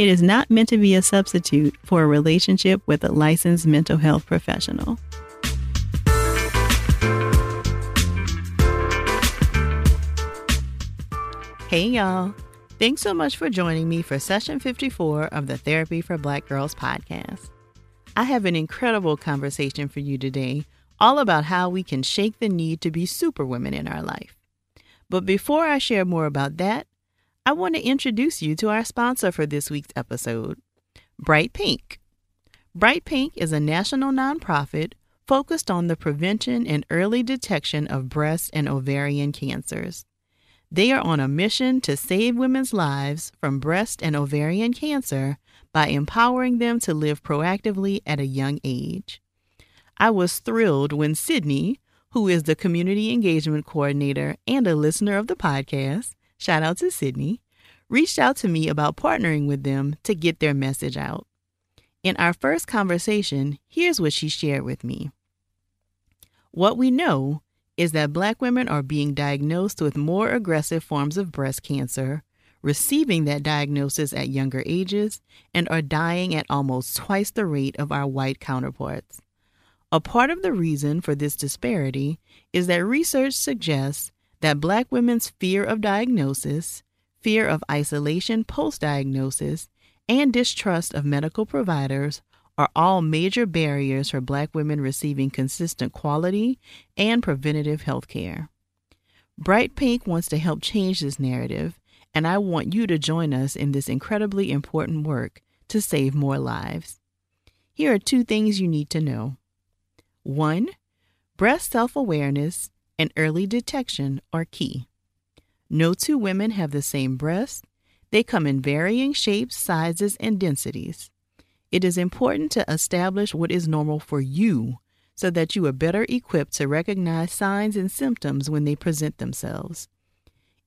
it is not meant to be a substitute for a relationship with a licensed mental health professional. Hey, y'all. Thanks so much for joining me for session 54 of the Therapy for Black Girls podcast. I have an incredible conversation for you today, all about how we can shake the need to be superwomen in our life. But before I share more about that, I want to introduce you to our sponsor for this week's episode, Bright Pink. Bright Pink is a national nonprofit focused on the prevention and early detection of breast and ovarian cancers. They are on a mission to save women's lives from breast and ovarian cancer by empowering them to live proactively at a young age. I was thrilled when Sydney, who is the community engagement coordinator and a listener of the podcast, shout out to Sydney, reached out to me about partnering with them to get their message out. In our first conversation, here's what she shared with me. What we know is that black women are being diagnosed with more aggressive forms of breast cancer, receiving that diagnosis at younger ages, and are dying at almost twice the rate of our white counterparts. A part of the reason for this disparity is that research suggests that Black women's fear of diagnosis, fear of isolation post diagnosis, and distrust of medical providers are all major barriers for Black women receiving consistent quality and preventative health care. Bright Pink wants to help change this narrative, and I want you to join us in this incredibly important work to save more lives. Here are two things you need to know. One, breast self awareness and early detection are key. No two women have the same breasts, they come in varying shapes, sizes, and densities. It is important to establish what is normal for you so that you are better equipped to recognize signs and symptoms when they present themselves.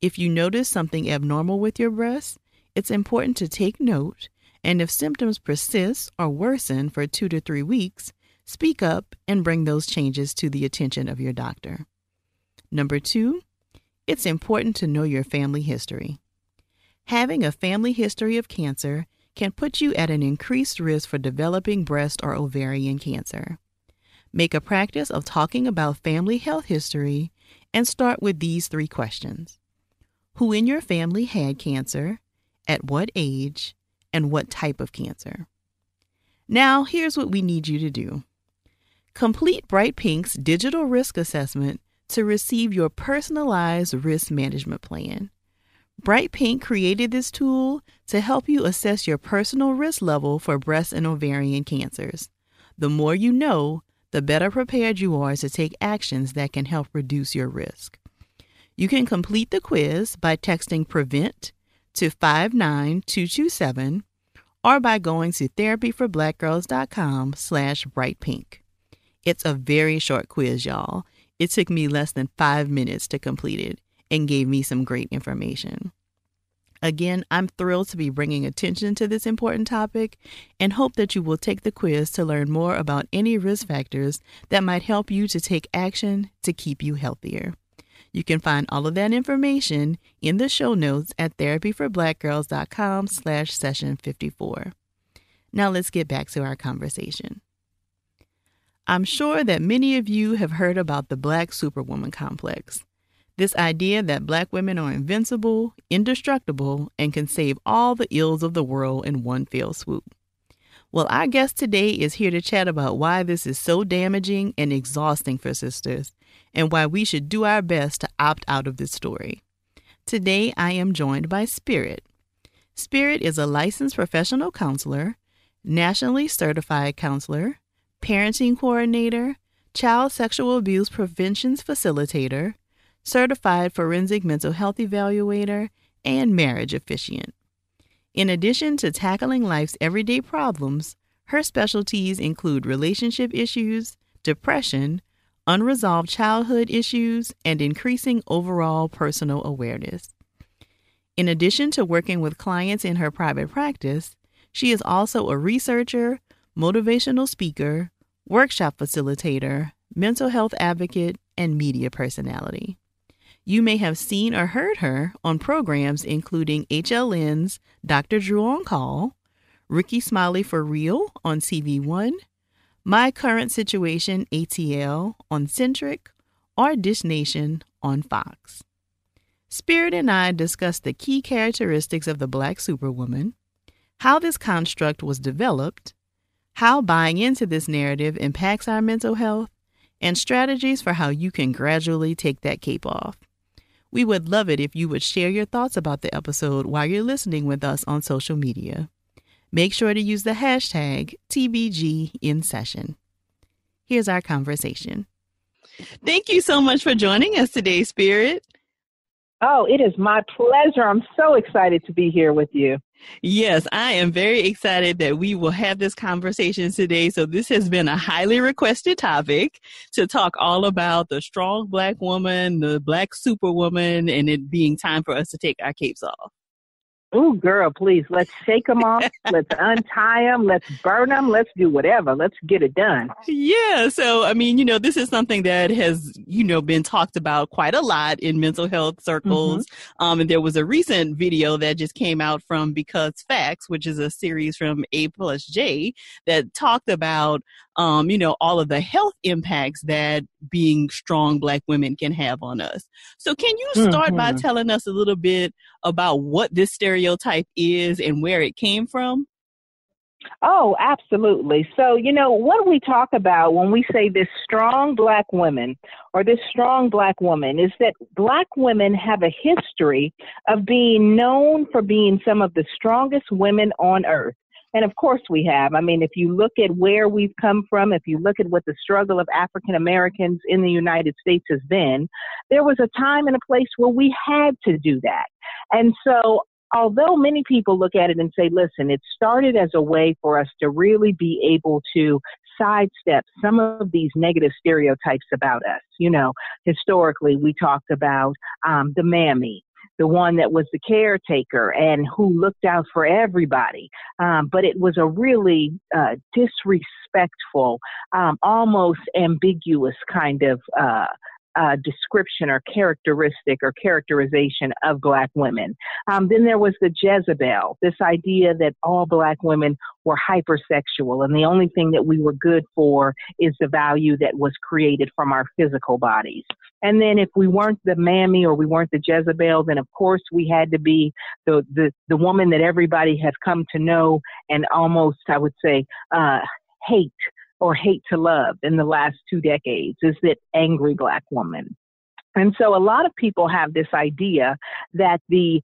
If you notice something abnormal with your breasts, it's important to take note, and if symptoms persist or worsen for two to three weeks, Speak up and bring those changes to the attention of your doctor. Number two, it's important to know your family history. Having a family history of cancer can put you at an increased risk for developing breast or ovarian cancer. Make a practice of talking about family health history and start with these three questions Who in your family had cancer? At what age? And what type of cancer? Now, here's what we need you to do Complete Bright Pink's digital risk assessment to receive your personalized risk management plan. Bright Pink created this tool to help you assess your personal risk level for breast and ovarian cancers. The more you know, the better prepared you are to take actions that can help reduce your risk. You can complete the quiz by texting PREVENT to 59227 or by going to therapyforblackgirls.com slash brightpink. It's a very short quiz, y'all. It took me less than five minutes to complete it and gave me some great information. Again, I'm thrilled to be bringing attention to this important topic and hope that you will take the quiz to learn more about any risk factors that might help you to take action to keep you healthier. You can find all of that information in the show notes at therapyforblackgirls.com slash session 54. Now let's get back to our conversation. I'm sure that many of you have heard about the Black Superwoman complex. This idea that Black women are invincible, indestructible, and can save all the ills of the world in one fell swoop. Well, our guest today is here to chat about why this is so damaging and exhausting for sisters, and why we should do our best to opt out of this story. Today, I am joined by Spirit. Spirit is a licensed professional counselor, nationally certified counselor, parenting coordinator, child sexual abuse prevention facilitator, certified forensic mental health evaluator, and marriage officiant. In addition to tackling life's everyday problems, her specialties include relationship issues, depression, unresolved childhood issues, and increasing overall personal awareness. In addition to working with clients in her private practice, she is also a researcher, motivational speaker, workshop facilitator, mental health advocate, and media personality. You may have seen or heard her on programs including HLN's Dr. Drew on Call, Rickey Smiley for Real on TV One, My Current Situation ATL on Centric, or Dish Nation on Fox. Spirit and I discussed the key characteristics of the Black Superwoman, how this construct was developed, how buying into this narrative impacts our mental health, and strategies for how you can gradually take that cape off. We would love it if you would share your thoughts about the episode while you're listening with us on social media. Make sure to use the hashtag TBG in session. Here's our conversation. Thank you so much for joining us today, Spirit. Oh, it is my pleasure. I'm so excited to be here with you. Yes, I am very excited that we will have this conversation today. So, this has been a highly requested topic to talk all about the strong black woman, the black superwoman, and it being time for us to take our capes off. Oh, girl, please, let's shake them off. let's untie them. Let's burn them. Let's do whatever. Let's get it done. Yeah. So, I mean, you know, this is something that has, you know, been talked about quite a lot in mental health circles. Mm-hmm. Um, and there was a recent video that just came out from Because Facts, which is a series from A plus J that talked about, um, you know, all of the health impacts that being strong black women can have on us. So, can you start mm-hmm. by telling us a little bit about what this stereotype is and where it came from? Oh, absolutely. So, you know, what we talk about when we say this strong black woman or this strong black woman is that black women have a history of being known for being some of the strongest women on earth. And of course we have. I mean, if you look at where we've come from, if you look at what the struggle of African Americans in the United States has been, there was a time and a place where we had to do that. And so although many people look at it and say, listen, it started as a way for us to really be able to sidestep some of these negative stereotypes about us. You know, historically, we talked about um, the mammy, the one that was the caretaker and who looked out for everybody. Um, but it was a really uh, disrespectful, um, almost ambiguous kind of uh, uh, description or characteristic or characterization of black women. Um, then there was the Jezebel, this idea that all black women were hypersexual and the only thing that we were good for is the value that was created from our physical bodies. And then if we weren't the mammy or we weren't the Jezebel, then of course we had to be the, the, the woman that everybody has come to know and almost, I would say, uh, hate or hate to love in the last two decades is that angry black woman. And so a lot of people have this idea that the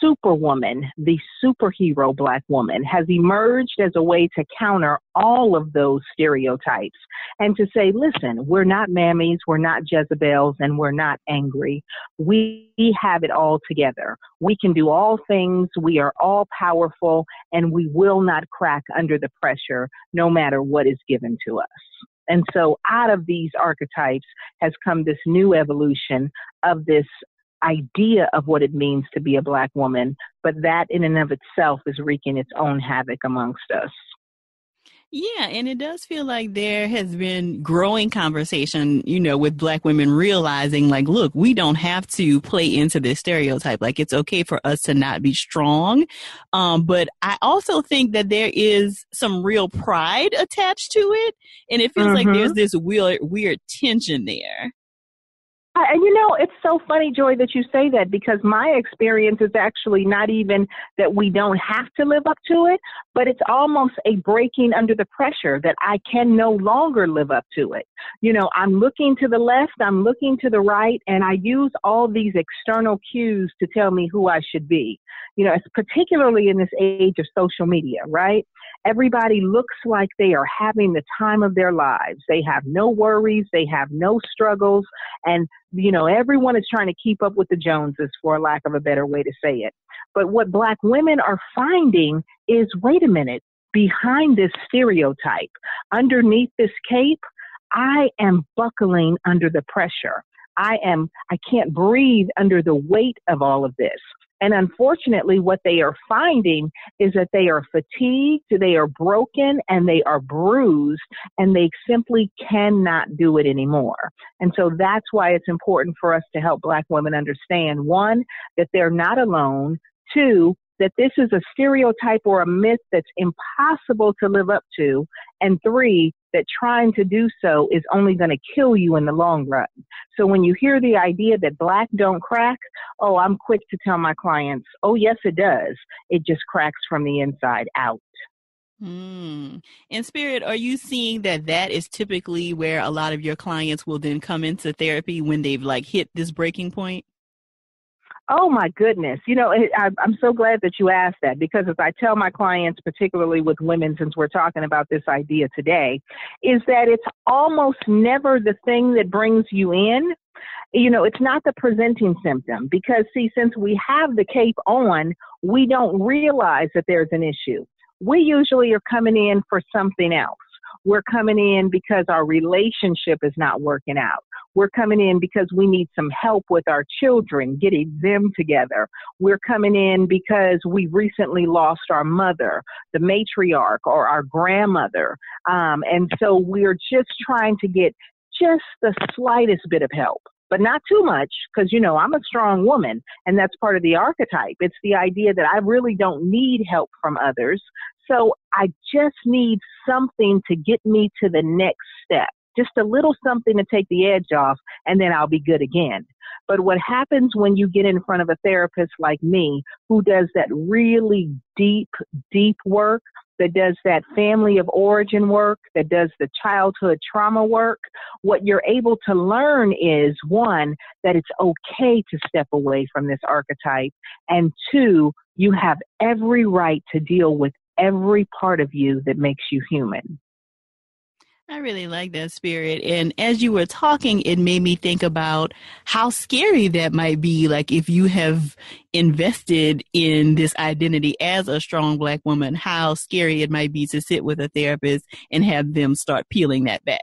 superwoman, the superhero black woman, has emerged as a way to counter all of those stereotypes and to say, listen, we're not mammies, we're not Jezebels, and we're not angry. We have it all together. We can do all things. We are all powerful, and we will not crack under the pressure no matter what is given to us. And so out of these archetypes has come this new evolution of this idea of what it means to be a black woman, but that in and of itself is wreaking its own havoc amongst us. Yeah, and it does feel like there has been growing conversation, you know, with black women realizing like, look, we don't have to play into this stereotype. Like it's okay for us to not be strong. Um, but I also think that there is some real pride attached to it. And it feels mm-hmm. like there's this weird, weird tension there. And you know, it's so funny, Joy, that you say that because my experience is actually not even that we don't have to live up to it, but it's almost a breaking under the pressure that I can no longer live up to it. You know, I'm looking to the left, I'm looking to the right, and I use all these external cues to tell me who I should be. You know, it's particularly in this age of social media, right? Everybody looks like they are having the time of their lives. They have no worries, they have no struggles, and you know, everyone is trying to keep up with the Joneses, for lack of a better way to say it. But what black women are finding is wait a minute, behind this stereotype, underneath this cape, I am buckling under the pressure. I am, I can't breathe under the weight of all of this. And unfortunately, what they are finding is that they are fatigued, they are broken, and they are bruised, and they simply cannot do it anymore. And so that's why it's important for us to help Black women understand one, that they're not alone, two, that this is a stereotype or a myth that's impossible to live up to, and three, that trying to do so is only going to kill you in the long run. So when you hear the idea that black don't crack, oh, I'm quick to tell my clients, oh, yes, it does. It just cracks from the inside out. Mm. In spirit, are you seeing that that is typically where a lot of your clients will then come into therapy when they've like hit this breaking point? Oh my goodness. You know, I'm so glad that you asked that because as I tell my clients, particularly with women, since we're talking about this idea today, is that it's almost never the thing that brings you in. You know, it's not the presenting symptom because see, since we have the cape on, we don't realize that there's an issue. We usually are coming in for something else. We're coming in because our relationship is not working out. We're coming in because we need some help with our children, getting them together. We're coming in because we recently lost our mother, the matriarch, or our grandmother. Um, and so we're just trying to get just the slightest bit of help but not too much because you know I'm a strong woman and that's part of the archetype. It's the idea that I really don't need help from others. So I just need something to get me to the next step just a little something to take the edge off, and then I'll be good again. But what happens when you get in front of a therapist like me who does that really deep, deep work, that does that family of origin work, that does the childhood trauma work, what you're able to learn is one, that it's okay to step away from this archetype, and two, you have every right to deal with every part of you that makes you human. I really like that spirit. And as you were talking, it made me think about how scary that might be. Like if you have invested in this identity as a strong black woman, how scary it might be to sit with a therapist and have them start peeling that back.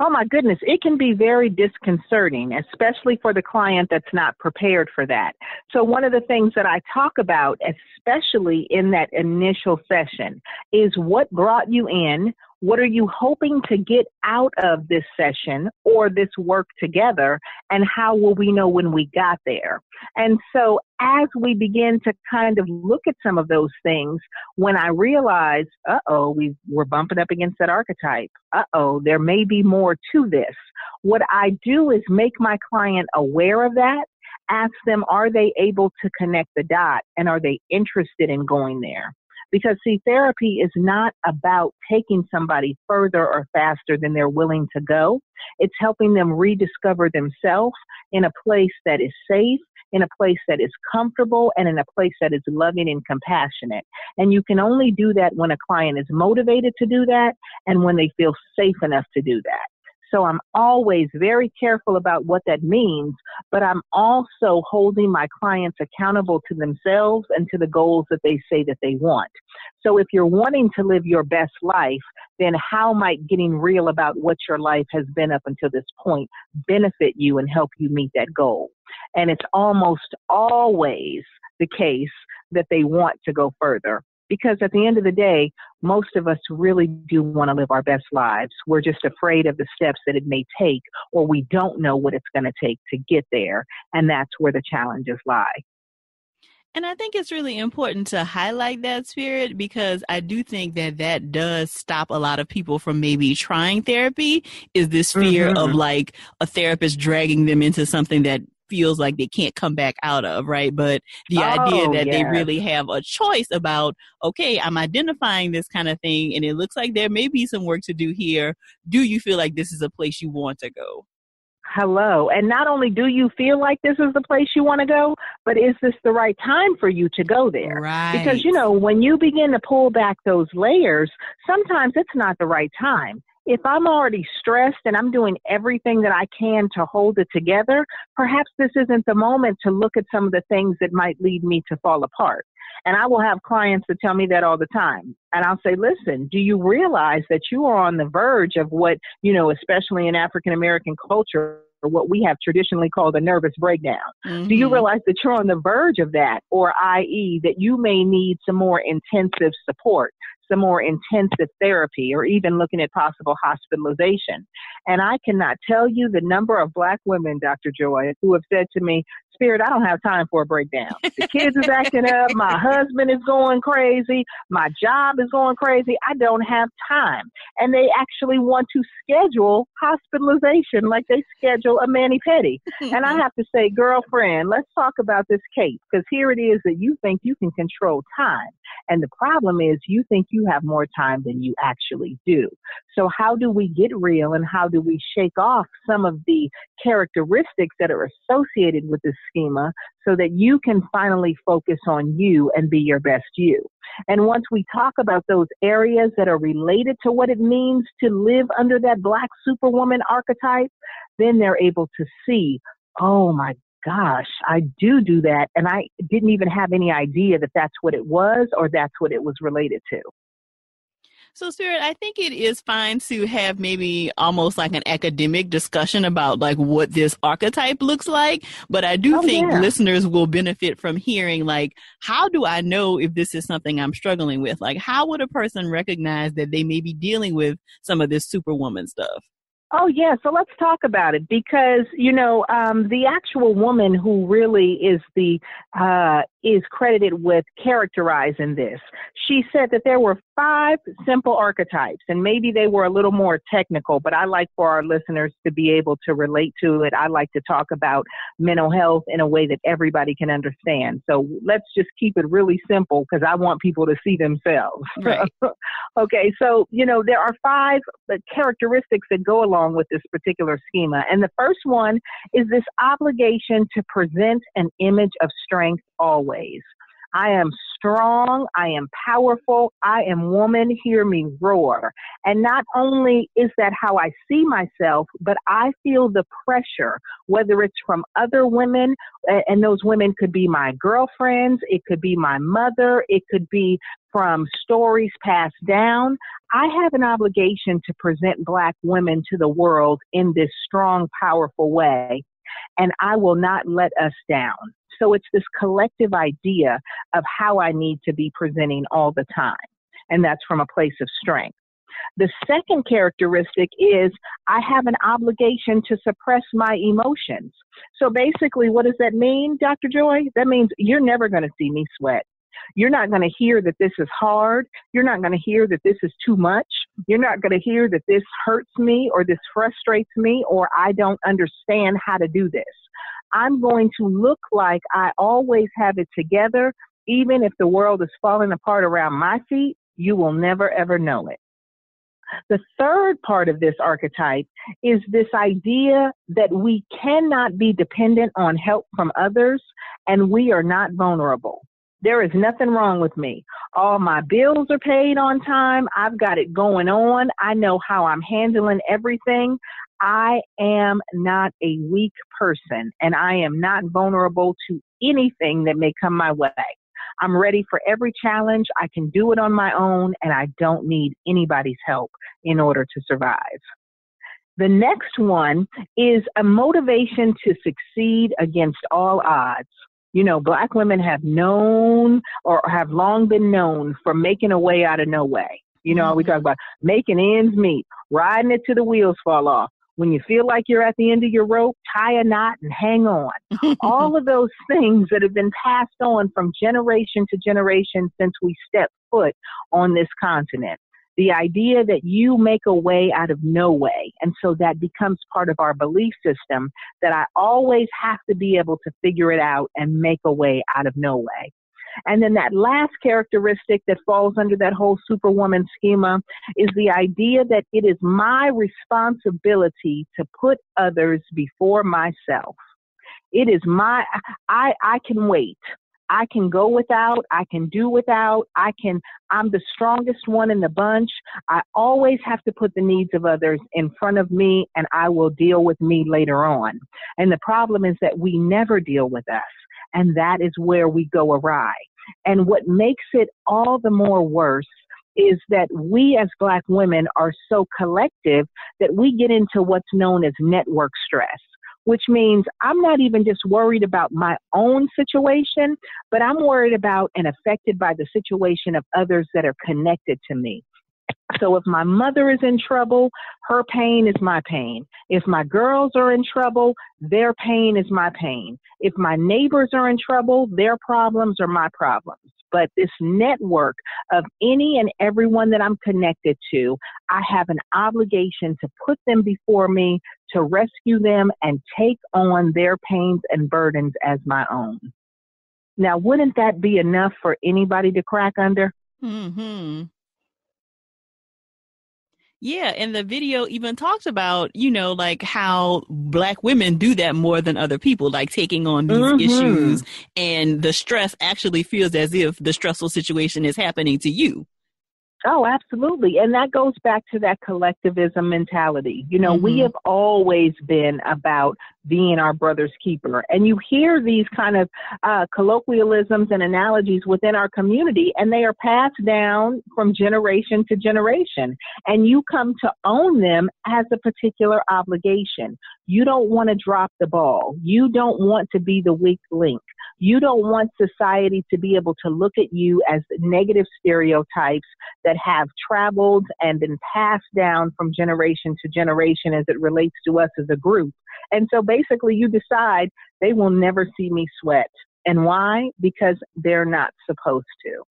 Oh my goodness, it can be very disconcerting, especially for the client that's not prepared for that. So, one of the things that I talk about, especially in that initial session, is what brought you in, what are you hoping to get out of this session or this work together? And how will we know when we got there? And so as we begin to kind of look at some of those things, when I realize, uh oh, we we're bumping up against that archetype. Uh oh, there may be more to this. What I do is make my client aware of that ask them, are they able to connect the dot and are they interested in going there? Because see, therapy is not about taking somebody further or faster than they're willing to go. It's helping them rediscover themselves in a place that is safe, in a place that is comfortable, and in a place that is loving and compassionate. And you can only do that when a client is motivated to do that and when they feel safe enough to do that. So I'm always very careful about what that means, but I'm also holding my clients accountable to themselves and to the goals that they say that they want. So if you're wanting to live your best life, then how might getting real about what your life has been up until this point benefit you and help you meet that goal? And it's almost always the case that they want to go further because at the end of the day, most of us really do want to live our best lives. We're just afraid of the steps that it may take, or we don't know what it's going to take to get there. And that's where the challenges lie. And I think it's really important to highlight that spirit because I do think that that does stop a lot of people from maybe trying therapy is this fear mm-hmm. of like a therapist dragging them into something that feels like they can't come back out of, right? But the oh, idea that yes. they really have a choice about, okay, I'm identifying this kind of thing and it looks like there may be some work to do here. Do you feel like this is a place you want to go? Hello. And not only do you feel like this is the place you want to go, but is this the right time for you to go there? Right. Because, you know, when you begin to pull back those layers, sometimes it's not the right time if I'm already stressed and I'm doing everything that I can to hold it together, perhaps this isn't the moment to look at some of the things that might lead me to fall apart. And I will have clients that tell me that all the time. And I'll say, listen, do you realize that you are on the verge of what, you know, especially in African American culture, what we have traditionally called a nervous breakdown. Mm-hmm. Do you mm-hmm. realize that you're on the verge of that, or i.e., that you may need some more intensive support? some more intensive therapy or even looking at possible hospitalization. And I cannot tell you the number of black women, Dr. Joy, who have said to me, Spirit, I don't have time for a breakdown. The kids is acting up. My husband is going crazy. My job is going crazy. I don't have time. And they actually want to schedule hospitalization like they schedule a mani pedi. and I have to say, girlfriend, let's talk about this case because here it is that you think you can control time. And the problem is you think you have more time than you actually do. So how do we get real and how do we shake off some of the characteristics that are associated with this schema so that you can finally focus on you and be your best you? And once we talk about those areas that are related to what it means to live under that black superwoman archetype, then they're able to see, oh my gosh, I do do that. And I didn't even have any idea that that's what it was or that's what it was related to. So, Spirit, I think it is fine to have maybe almost like an academic discussion about like what this archetype looks like. But I do oh, think yeah. listeners will benefit from hearing like, how do I know if this is something I'm struggling with? Like, how would a person recognize that they may be dealing with some of this superwoman stuff? Oh yeah, so let's talk about it because you know um, the actual woman who really is the uh, is credited with characterizing this. She said that there were five simple archetypes, and maybe they were a little more technical, but I like for our listeners to be able to relate to it. I like to talk about mental health in a way that everybody can understand. So let's just keep it really simple because I want people to see themselves. Right. okay, so you know there are five uh, characteristics that go along along with this particular schema. And the first one is this obligation to present an image of strength always. I am strong. I am powerful. I am woman. Hear me roar. And not only is that how I see myself, but I feel the pressure, whether it's from other women, and those women could be my girlfriends, it could be my mother, it could be from stories passed down. I have an obligation to present Black women to the world in this strong, powerful way, and I will not let us down. So it's this collective idea of how I need to be presenting all the time, and that's from a place of strength. The second characteristic is I have an obligation to suppress my emotions. So basically, what does that mean, Dr. Joy? That means you're never going to see me sweat. You're not going to hear that this is hard. You're not going to hear that this is too much. You're not going to hear that this hurts me or this frustrates me or I don't understand how to do this. I'm going to look like I always have it together. Even if the world is falling apart around my feet, you will never ever know it. The third part of this archetype is this idea that we cannot be dependent on help from others and we are not vulnerable. There is nothing wrong with me. All my bills are paid on time. I've got it going on. I know how I'm handling everything. I am not a weak person and I am not vulnerable to anything that may come my way. I'm ready for every challenge. I can do it on my own and I don't need anybody's help in order to survive. The next one is a motivation to succeed against all odds. You know, black women have known or have long been known for making a way out of no way. You know, we talk mm-hmm. about making ends meet, riding it to the wheels fall off. When you feel like you're at the end of your rope, tie a knot and hang on. All of those things that have been passed on from generation to generation since we stepped foot on this continent the idea that you make a way out of no way. And so that becomes part of our belief system that I always have to be able to figure it out and make a way out of no way. And then that last characteristic that falls under that whole superwoman schema is the idea that it is my responsibility to put others before myself. It is my, I, I can wait. I can go without, I can do without, I can, I'm the strongest one in the bunch. I always have to put the needs of others in front of me and I will deal with me later on. And the problem is that we never deal with us. And that is where we go awry. And what makes it all the more worse is that we as black women are so collective that we get into what's known as network stress which means I'm not even just worried about my own situation, but I'm worried about and affected by the situation of others that are connected to me. So if my mother is in trouble, her pain is my pain. If my girls are in trouble, their pain is my pain. If my neighbors are in trouble, their problems are my problems but this network of any and everyone that I'm connected to, I have an obligation to put them before me, to rescue them, and take on their pains and burdens as my own. Now, wouldn't that be enough for anybody to crack under? Hmm. Yeah, and the video even talks about, you know, like how black women do that more than other people, like taking on these mm-hmm. issues and the stress actually feels as if the stressful situation is happening to you. Oh, absolutely. And that goes back to that collectivism mentality. You know, mm-hmm. we have always been about being our brother's keeper. And you hear these kind of uh, colloquialisms and analogies within our community, and they are passed down from generation to generation. And you come to own them as a particular obligation. You don't want to drop the ball. You don't want to be the weak link. You don't want society to be able to look at you as negative stereotypes that have traveled and been passed down from generation to generation as it relates to us as a group. And so basically, you decide they will never see me sweat. And why? Because they're not supposed to.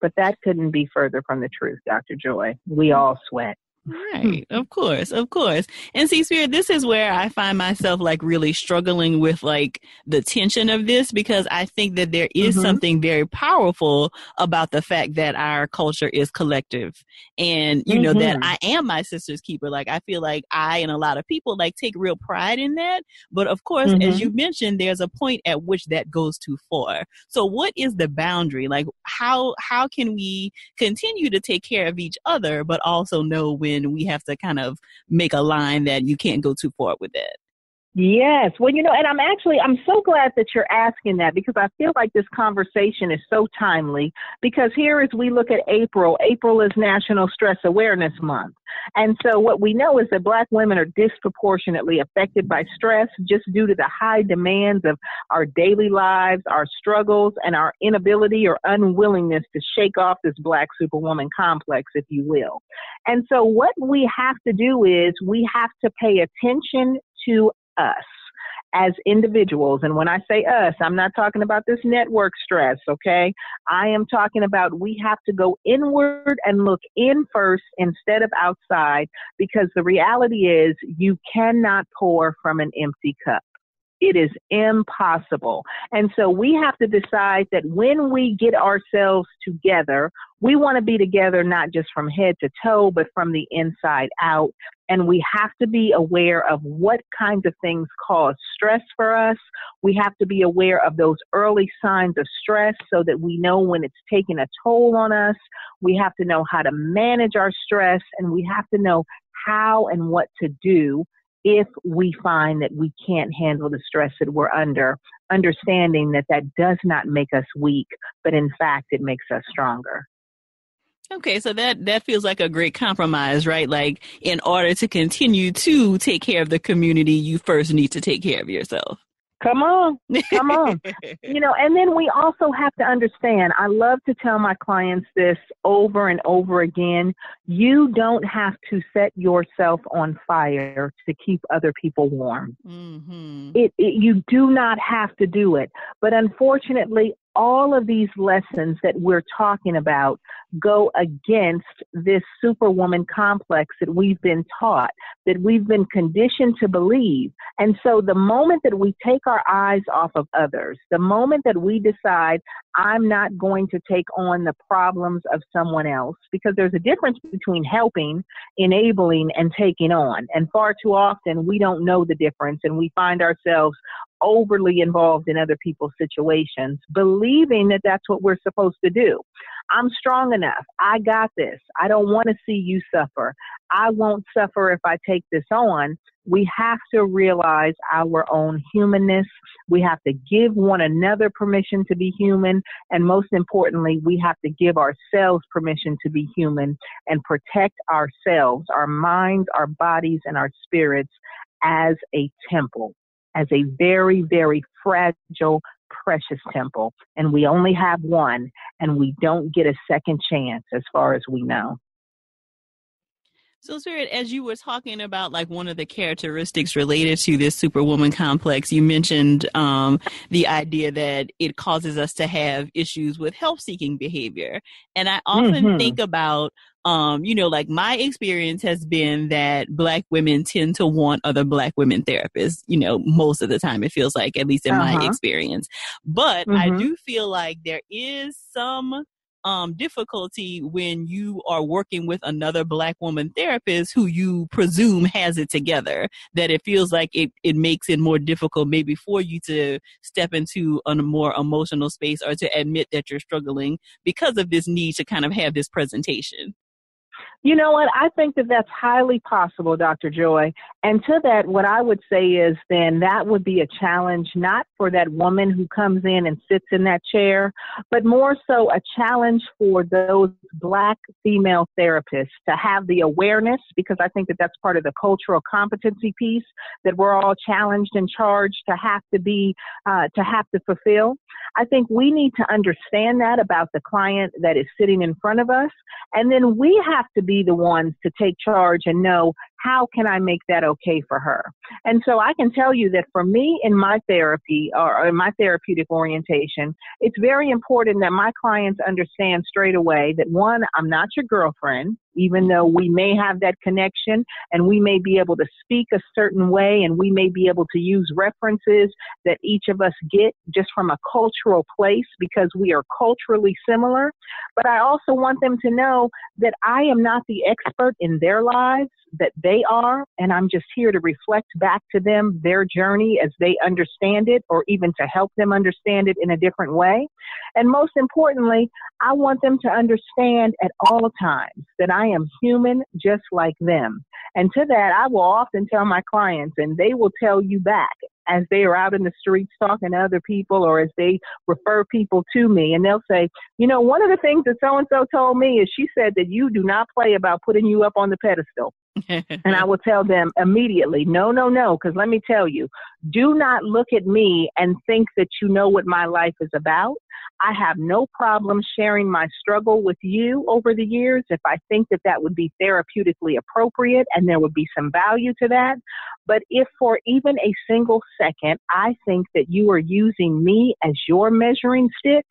But that couldn't be further from the truth, Dr. Joy. We all sweat. Right. of course. Of course. And see, Spirit, this is where I find myself like really struggling with like the tension of this because I think that there is mm-hmm. something very powerful about the fact that our culture is collective. And, you mm-hmm. know, that mm-hmm. I am my sister's keeper. Like, I feel like I and a lot of people like take real pride in that. But of course, mm-hmm. as you mentioned, there's a point at which that goes too far. So what is the boundary? Like, how, how can we continue to take care of each other, but also know when and we have to kind of make a line that you can't go too far with it. Yes. Well, you know, and I'm actually, I'm so glad that you're asking that because I feel like this conversation is so timely because here as we look at April, April is National Stress Awareness Month. And so what we know is that black women are disproportionately affected by stress just due to the high demands of our daily lives, our struggles, and our inability or unwillingness to shake off this black superwoman complex, if you will. And so what we have to do is we have to pay attention to us as individuals. And when I say us, I'm not talking about this network stress, okay? I am talking about we have to go inward and look in first instead of outside because the reality is you cannot pour from an empty cup. It is impossible. And so we have to decide that when we get ourselves together, we want to be together not just from head to toe, but from the inside out. And we have to be aware of what kinds of things cause stress for us. We have to be aware of those early signs of stress so that we know when it's taking a toll on us. We have to know how to manage our stress and we have to know how and what to do if we find that we can't handle the stress that we're under, understanding that that does not make us weak, but in fact, it makes us stronger. Okay, so that that feels like a great compromise, right? Like in order to continue to take care of the community, you first need to take care of yourself. Come on, come on. you know, and then we also have to understand, I love to tell my clients this over and over again. You don't have to set yourself on fire to keep other people warm. Mm-hmm. It, it, you do not have to do it. But unfortunately, all of these lessons that we're talking about go against this superwoman complex that we've been taught, that we've been conditioned to believe. And so the moment that we take our eyes off of others, the moment that we decide, I'm not going to take on the problems of someone else, because there's a difference between helping, enabling, and taking on. And far too often we don't know the difference and we find ourselves overly involved in other people's situations, believing that that's what we're supposed to do. I'm strong enough. I got this. I don't want to see you suffer. I won't suffer if I take this on. We have to realize our own humanness. We have to give one another permission to be human. And most importantly, we have to give ourselves permission to be human and protect ourselves, our minds, our bodies, and our spirits as a temple, as a very, very fragile, precious temple. And we only have one, and we don't get a second chance as far as we know. So, Spirit, as you were talking about like one of the characteristics related to this superwoman complex, you mentioned um, the idea that it causes us to have issues with help seeking behavior. And I often mm-hmm. think about, um, you know, like my experience has been that black women tend to want other black women therapists, you know, most of the time it feels like, at least in uh-huh. my experience. But mm-hmm. I do feel like there is some um, difficulty when you are working with another black woman therapist who you presume has it together that it feels like it, it makes it more difficult maybe for you to step into a more emotional space or to admit that you're struggling because of this need to kind of have this presentation you know what? I think that that's highly possible, Dr. Joy. And to that, what I would say is then that would be a challenge not for that woman who comes in and sits in that chair, but more so a challenge for those black female therapists to have the awareness, because I think that that's part of the cultural competency piece that we're all challenged and charged to have to be, uh, to have to fulfill. I think we need to understand that about the client that is sitting in front of us. And then we have to be the ones to take charge and know how can I make that okay for her? And so I can tell you that for me in my therapy or in my therapeutic orientation, it's very important that my clients understand straight away that one, I'm not your girlfriend, even though we may have that connection and we may be able to speak a certain way and we may be able to use references that each of us get just from a cultural place because we are culturally similar. But I also want them to know that I am not the expert in their lives that they are, and I'm just here to reflect back to them their journey as they understand it, or even to help them understand it in a different way. And most importantly, I want them to understand at all times that I am human just like them. And to that, I will often tell my clients, and they will tell you back as they are out in the streets talking to other people or as they refer people to me and they'll say, you know, one of the things that so and so told me is she said that you do not play about putting you up on the pedestal and I will tell them immediately, no, no, no, because let me tell you, do not look at me and think that you know what my life is about. I have no problem sharing my struggle with you over the years if I think that that would be therapeutically appropriate and there would be some value to that. But if for even a single second I think that you are using me as your measuring stick,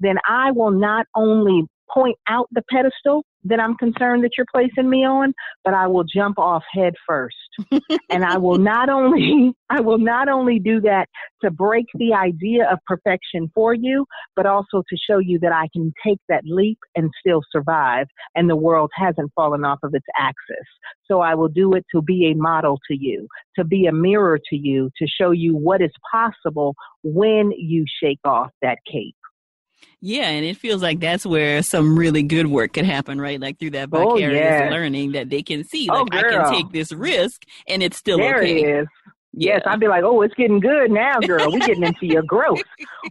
then I will not only point out the pedestal that I'm concerned that you're placing me on, but I will jump off head first. and I will not only I will not only do that to break the idea of perfection for you, but also to show you that I can take that leap and still survive and the world hasn't fallen off of its axis. So I will do it to be a model to you, to be a mirror to you, to show you what is possible when you shake off that cape. Yeah, and it feels like that's where some really good work could happen, right? Like through that oh, vicarious oh, learning that they can see, oh, like oh, I can take this risk and it's still there okay. It is. Yes, yeah. I'd be like, oh, it's getting good now, girl. We're getting into your growth.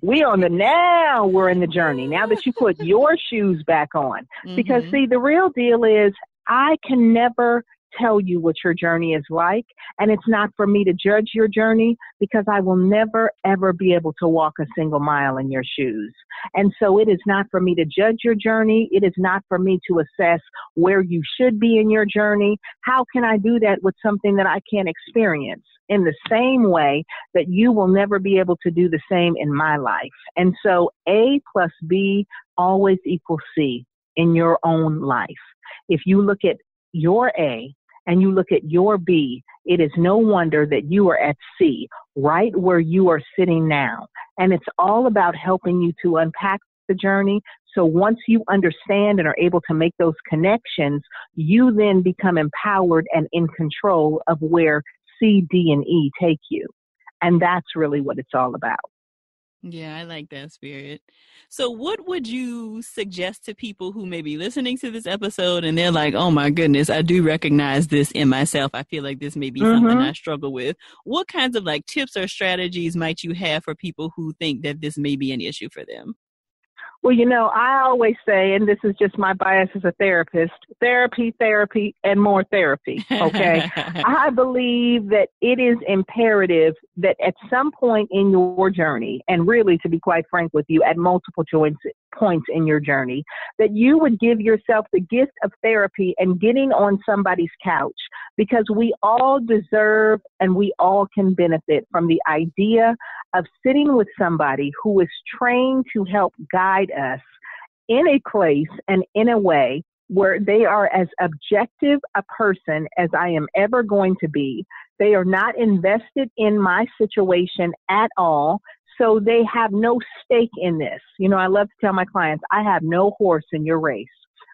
We on the now. We're in the journey. Now that you put your shoes back on, mm-hmm. because see, the real deal is I can never tell you what your journey is like. And it's not for me to judge your journey because I will never, ever be able to walk a single mile in your shoes. And so it is not for me to judge your journey. It is not for me to assess where you should be in your journey. How can I do that with something that I can't experience? In the same way that you will never be able to do the same in my life. And so A plus B always equals C in your own life. If you look at your A and you look at your B, it is no wonder that you are at C, right where you are sitting now. And it's all about helping you to unpack the journey. So once you understand and are able to make those connections, you then become empowered and in control of where C, D, and E take you. And that's really what it's all about. Yeah, I like that spirit. So, what would you suggest to people who may be listening to this episode and they're like, oh my goodness, I do recognize this in myself. I feel like this may be mm-hmm. something I struggle with. What kinds of like tips or strategies might you have for people who think that this may be an issue for them? Well, you know, I always say, and this is just my bias as a therapist therapy, therapy, and more therapy. Okay. I believe that it is imperative that at some point in your journey, and really, to be quite frank with you, at multiple joints, points in your journey, that you would give yourself the gift of therapy and getting on somebody's couch because we all deserve and we all can benefit from the idea of sitting with somebody who is trained to help guide us in a place and in a way where they are as objective a person as I am ever going to be. They are not invested in my situation at all. So they have no stake in this. You know, I love to tell my clients, I have no horse in your race.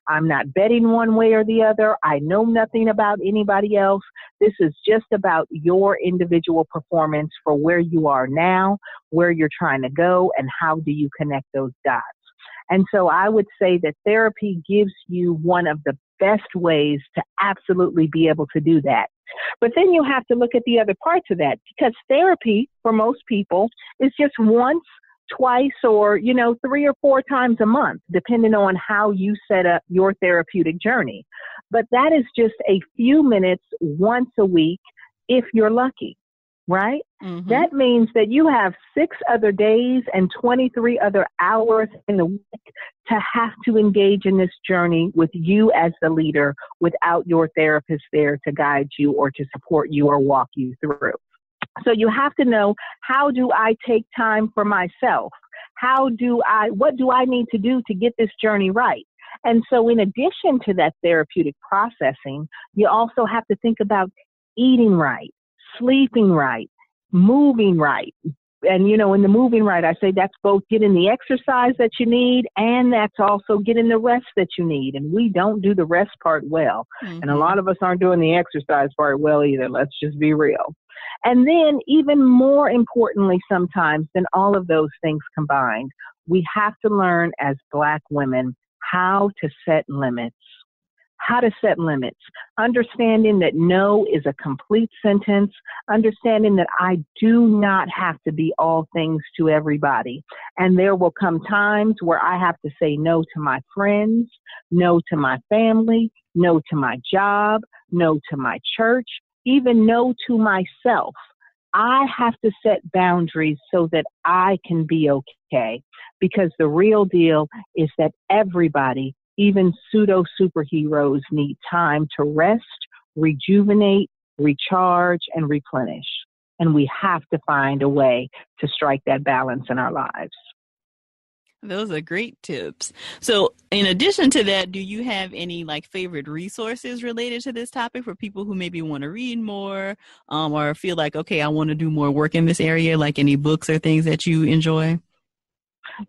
I'm not betting one way or the other. I know nothing about anybody else. This is just about your individual performance for where you are now, where you're trying to go, and how do you connect those dots. And so I would say that therapy gives you one of the best ways to absolutely be able to do that. But then you have to look at the other parts of that because therapy for most people is just once, twice, or, you know, three or four times a month, depending on how you set up your therapeutic journey. But that is just a few minutes once a week if you're lucky right? Mm-hmm. That means that you have six other days and 23 other hours in the week to have to engage in this journey with you as the leader without your therapist there to guide you or to support you or walk you through. So you have to know how do I take time for myself? How do I, what do I need to do to get this journey right? And so, in addition to that therapeutic processing, you also have to think about eating right, sleeping right, moving right. And you know, in the moving right, I say that's both getting the exercise that you need and that's also getting the rest that you need. And we don't do the rest part well. Mm-hmm. And a lot of us aren't doing the exercise part well either. Let's just be real. And then, even more importantly, sometimes than all of those things combined, we have to learn as Black women how to set limits how to set limits, understanding that no is a complete sentence, understanding that I do not have to be all things to everybody. And there will come times where I have to say no to my friends, no to my family, no to my job, no to my church, even no to myself. I have to set boundaries so that I can be okay. Because the real deal is that everybody even pseudo superheroes need time to rest, rejuvenate, recharge, and replenish. And we have to find a way to strike that balance in our lives. Those are great tips. So, in addition to that, do you have any like favorite resources related to this topic for people who maybe want to read more um, or feel like, okay, I want to do more work in this area, like any books or things that you enjoy?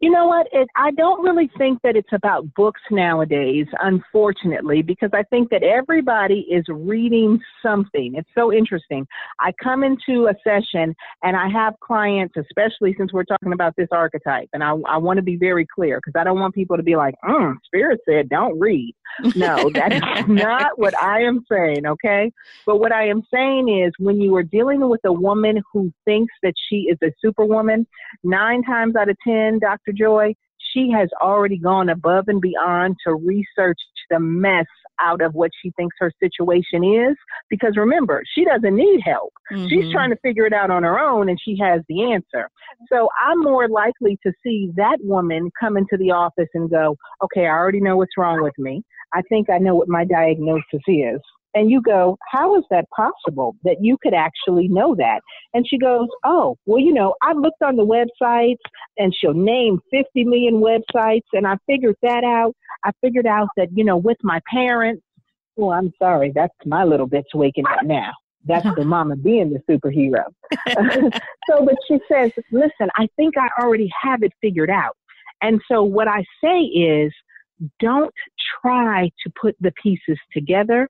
You know what? It, I don't really think that it's about books nowadays, unfortunately, because I think that everybody is reading something. It's so interesting. I come into a session and I have clients, especially since we're talking about this archetype, and I, I want to be very clear because I don't want people to be like, mm, Spirit said don't read. No, that's not what I am saying, okay? But what I am saying is when you are dealing with a woman who thinks that she is a superwoman, nine times out of ten, Dr. Joy, she has already gone above and beyond to research the mess out of what she thinks her situation is. Because remember, she doesn't need help. Mm-hmm. She's trying to figure it out on her own and she has the answer. So I'm more likely to see that woman come into the office and go, okay, I already know what's wrong with me. I think I know what my diagnosis is. And you go, how is that possible that you could actually know that? And she goes, oh, well, you know, I looked on the websites and she'll name 50 million websites and I figured that out. I figured out that, you know, with my parents, well, I'm sorry, that's my little bitch waking up now. That's the mama being the superhero. so, but she says, listen, I think I already have it figured out. And so what I say is, don't try to put the pieces together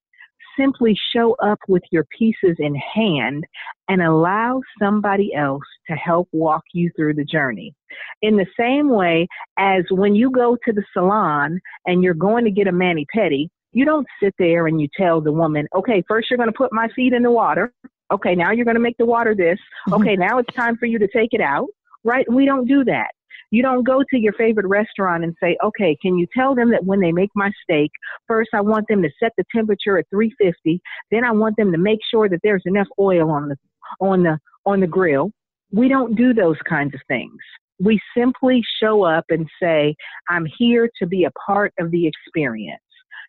simply show up with your pieces in hand and allow somebody else to help walk you through the journey. In the same way as when you go to the salon and you're going to get a mani pedi, you don't sit there and you tell the woman, okay, first you're going to put my feet in the water. Okay, now you're going to make the water this. Mm-hmm. Okay, now it's time for you to take it out. Right? We don't do that. You don't go to your favorite restaurant and say, okay, can you tell them that when they make my steak, first I want them to set the temperature at 350. Then I want them to make sure that there's enough oil on the, on the, on the grill. We don't do those kinds of things. We simply show up and say, I'm here to be a part of the experience.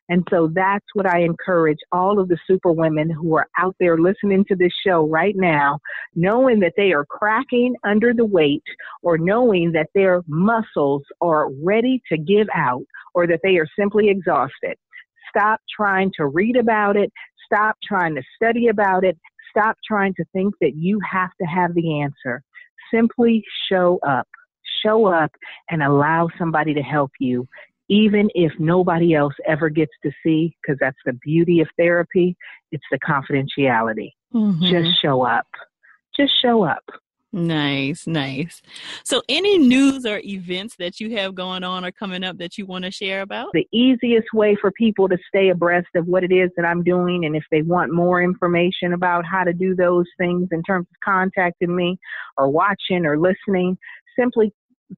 And so that's what I encourage all of the super women who are out there listening to this show right now, knowing that they are cracking under the weight or knowing that their muscles are ready to give out or that they are simply exhausted. Stop trying to read about it. Stop trying to study about it. Stop trying to think that you have to have the answer. Simply show up. Show up and allow somebody to help you even if nobody else ever gets to see, because that's the beauty of therapy, it's the confidentiality. Mm-hmm. Just show up. Just show up. Nice, nice. So, any news or events that you have going on or coming up that you want to share about? The easiest way for people to stay abreast of what it is that I'm doing, and if they want more information about how to do those things in terms of contacting me or watching or listening, simply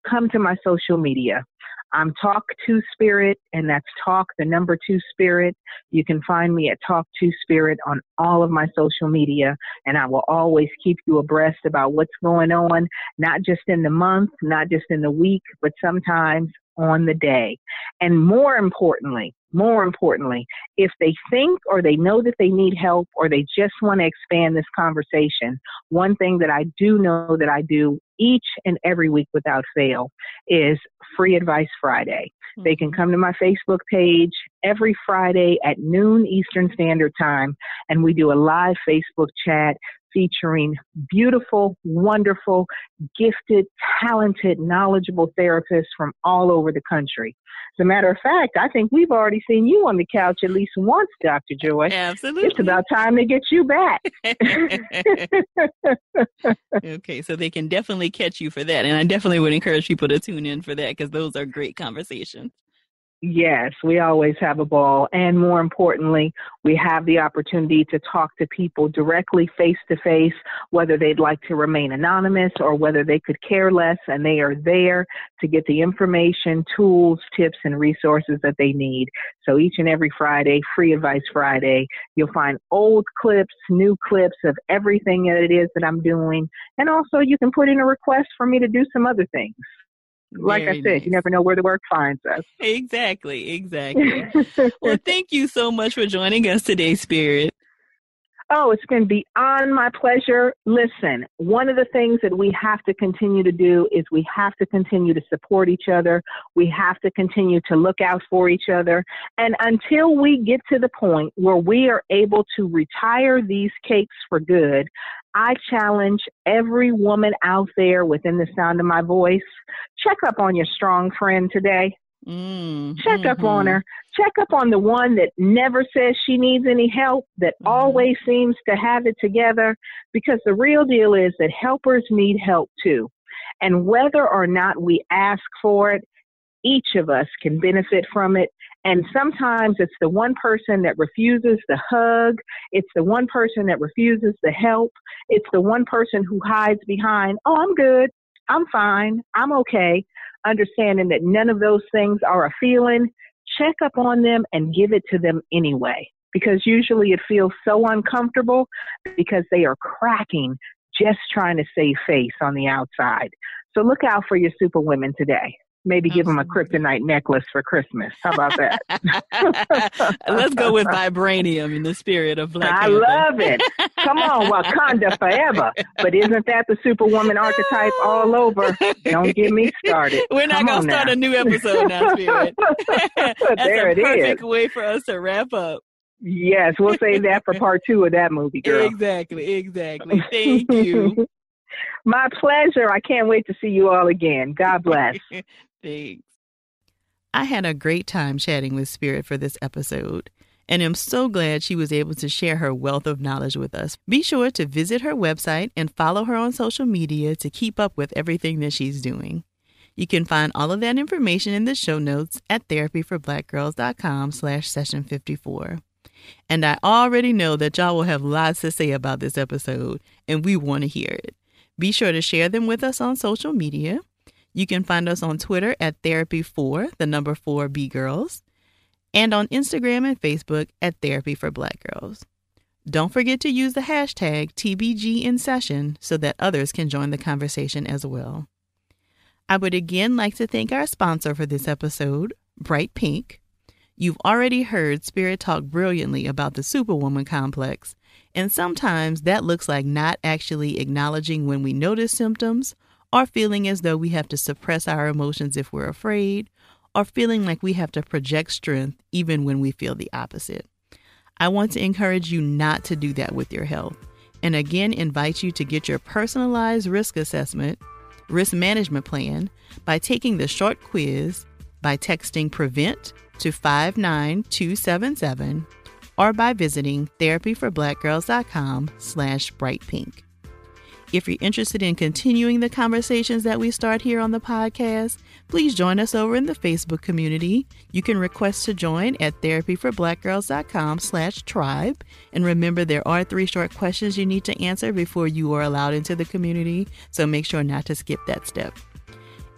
come to my social media. I'm Talk to Spirit, and that's Talk, the number two Spirit. You can find me at Talk to Spirit on all of my social media, and I will always keep you abreast about what's going on, not just in the month, not just in the week, but sometimes on the day. And more importantly, more importantly, if they think or they know that they need help or they just want to expand this conversation, one thing that I do know that I do each and every week without fail is Free Advice Friday. Mm-hmm. They can mm-hmm. come to my Facebook page every Friday at noon Eastern Standard Time, and we do a live Facebook chat featuring beautiful, wonderful, gifted, talented, knowledgeable therapists from all over the country. As a matter of fact, I think we've already seen you on the couch at least once, Dr. Joy. Absolutely. It's about time to get you back. okay, so they can definitely catch you for that. And I definitely would encourage people to tune in for that because those are great conversations. Yes, we always have a ball. And more importantly, we have the opportunity to talk to people directly face to face, whether they'd like to remain anonymous or whether they could care less. And they are there to get the information, tools, tips, and resources that they need. So each and every Friday, Free Advice Friday, you'll find old clips, new clips of everything that it is that I'm doing. And also you can put in a request for me to do some other things like Very I said, nice. you never know where the work finds us. Exactly, exactly. well, thank you so much for joining us today, Spirit. Oh, it's been beyond my pleasure. Listen, one of the things that we have to continue to do is we have to continue to support each other. We have to continue to look out for each other. And until we get to the point where we are able to retire these cakes for good, I challenge every woman out there within the sound of my voice check up on your strong friend today. Mm, Check mm-hmm. up on her. Check up on the one that never says she needs any help, that mm-hmm. always seems to have it together. Because the real deal is that helpers need help too. And whether or not we ask for it, each of us can benefit from it. And sometimes it's the one person that refuses the hug. It's the one person that refuses the help. It's the one person who hides behind, oh, I'm good. I'm fine. I'm okay understanding that none of those things are a feeling, check up on them and give it to them anyway. Because usually it feels so uncomfortable because they are cracking just trying to save face on the outside. So look out for your super women today. Maybe give them a kryptonite necklace for Christmas. How about that? Let's go with vibranium in the spirit of Black I Panther. love it. Come on, Wakanda forever. But isn't that the superwoman archetype all over? Don't get me started. We're not going to start now. a new episode now, Spirit. That's there a it perfect is. way for us to wrap up. Yes, we'll save that for part two of that movie, girl. Exactly, exactly. Thank you. My pleasure. I can't wait to see you all again. God bless. Thanks. I had a great time chatting with Spirit for this episode. and am so glad she was able to share her wealth of knowledge with us. Be sure to visit her website and follow her on social media to keep up with everything that she's doing. You can find all of that information in the show notes at therapyforblackgirls.com slash session 54. And I already know that y'all will have lots to say about this episode, and we want to hear it. Be sure to share them with us on social media. You can find us on Twitter at Therapy4, the number 4 B Girls, and on Instagram and Facebook at Therapy for Black Girls. Don't forget to use the hashtag TBG in session so that others can join the conversation as well. I would again like to thank our sponsor for this episode, Bright Pink. You've already heard Spirit talk brilliantly about the Superwoman complex, and sometimes that looks like not actually acknowledging when we notice symptoms, or feeling as though we have to suppress our emotions if we're afraid, or feeling like we have to project strength even when we feel the opposite. I want to encourage you not to do that with your health, and again invite you to get your personalized risk assessment, risk management plan by taking the short quiz by texting PREVENT to 59277 or by visiting therapyforblackgirls.com slash brightpink. If you're interested in continuing the conversations that we start here on the podcast, please join us over in the Facebook community. You can request to join at therapyforblackgirls.com slash tribe. And remember, there are three short questions you need to answer before you are allowed into the community, so make sure not to skip that step.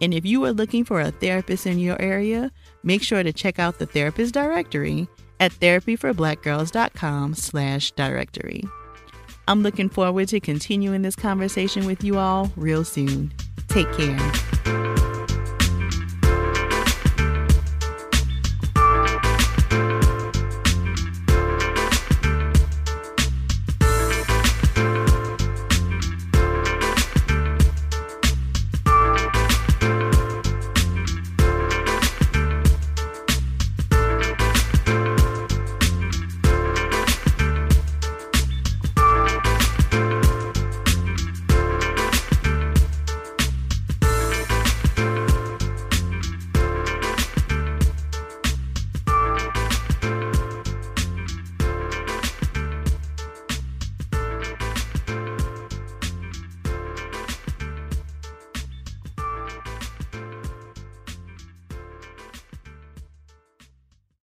And if you are looking for a therapist in your area, make sure to check out the therapist directory at therapyforblackgirls.com slash directory. I'm looking forward to continuing this conversation with you all real soon. Take care.